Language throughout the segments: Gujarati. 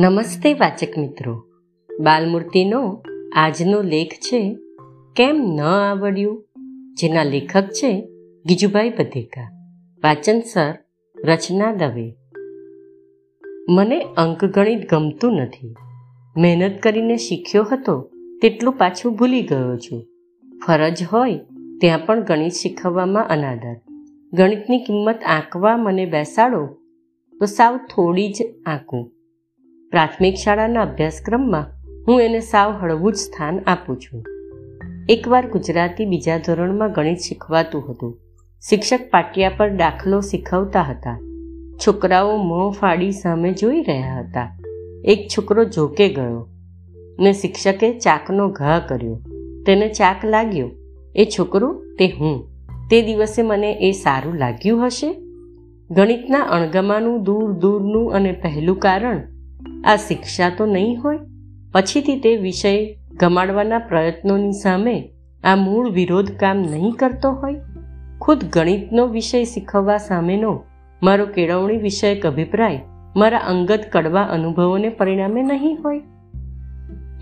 નમસ્તે વાચક મિત્રો. બાલમૂર્તિનો આજનો લેખ છે, કેમ ન આવડ્યું? જેના લેખક છે, ગીજુભાઈ બધેકા. વાચન સર, રચના દવે. મને અંકગણિત ગમતું નથી. મહેનત કરીને શીખ્યો હતો, તેટલું પાછું ભૂલી ગયો છું. ફરજ હોય, ત્યાં પણ ગણિત શીખવવામાં અનાદર. ગણિતની કિંમત આંકવા મને બેસાડો, તો સાવ થોડી જ આંકું. પ્રાથમિક શાળાના અભ્યાસક્રમમાં હું એને સાવ હળવું જ સ્થાન આપું છું. એકવાર ગુજરાતી બીજા ધોરણમાં ગણિત શીખવાતું હતું. શિક્ષક પાટિયા પર દાખલો શીખવતા હતા. છોકરાઓ મોં ફાડી સામે જોઈ રહ્યા હતા. એક છોકરો જોકે ગયો ને શિક્ષકે ચાકનો ઘા કર્યો. તેને ચાક લાગ્યો. એ છોકરો, તે હું. તે દિવસે મને એ સારું લાગ્યું હશે? ગણિતના અણગમાનું દૂર દૂરનું અને પહેલું કારણ આ શિક્ષા તો નહીં હોય? પછીથી તે વિષય ગમાડવાના પ્રયત્નોની સામે આ મૂળ વિરોધ કામ નહીં કરતો હોય? ખુદ ગણિતનો વિષય શીખવવા સામેનો મારો કેળવણી વિષયક અભિપ્રાય મારા અંગત કડવા અનુભવોને પરિણામે નહીં હોય?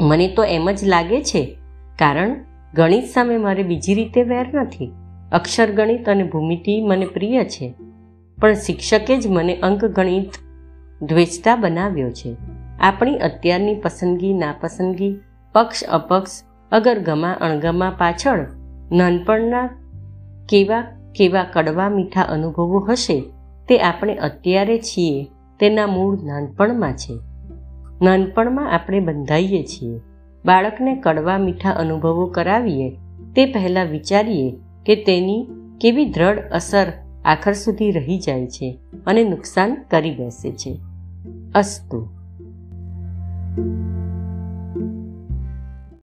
મને તો એમ જ લાગે છે, કારણ ગણિત સામે મારે બીજી રીતે વેર નથી. અક્ષર ગણિત અને ભૂમિતિ મને પ્રિય છે, પણ શિક્ષકે જ મને અંક ગણિત દ્વેષતા બનાવ્યો છે. આપણી અત્યારની પસંદગી, નાપસંદગી, પક્ષ અપક્ષ અગર ગમા અણગમા પાછળ નાનપણના કેવા કેવા કડવા મીઠા અનુભવો હશે તે આપણે અત્યારે છીએ તેના મૂળ નાનપણમાં છે. નાનપણમાં આપણે બંધાઈએ છીએ. બાળકને કડવા મીઠા અનુભવો કરાવીએ તે પહેલાં વિચારીએ કે તેની કેવી દ્રઢ અસર આખર સુધી રહી જાય છે અને નુકસાન કરી બેસે છે. અસ્તુ.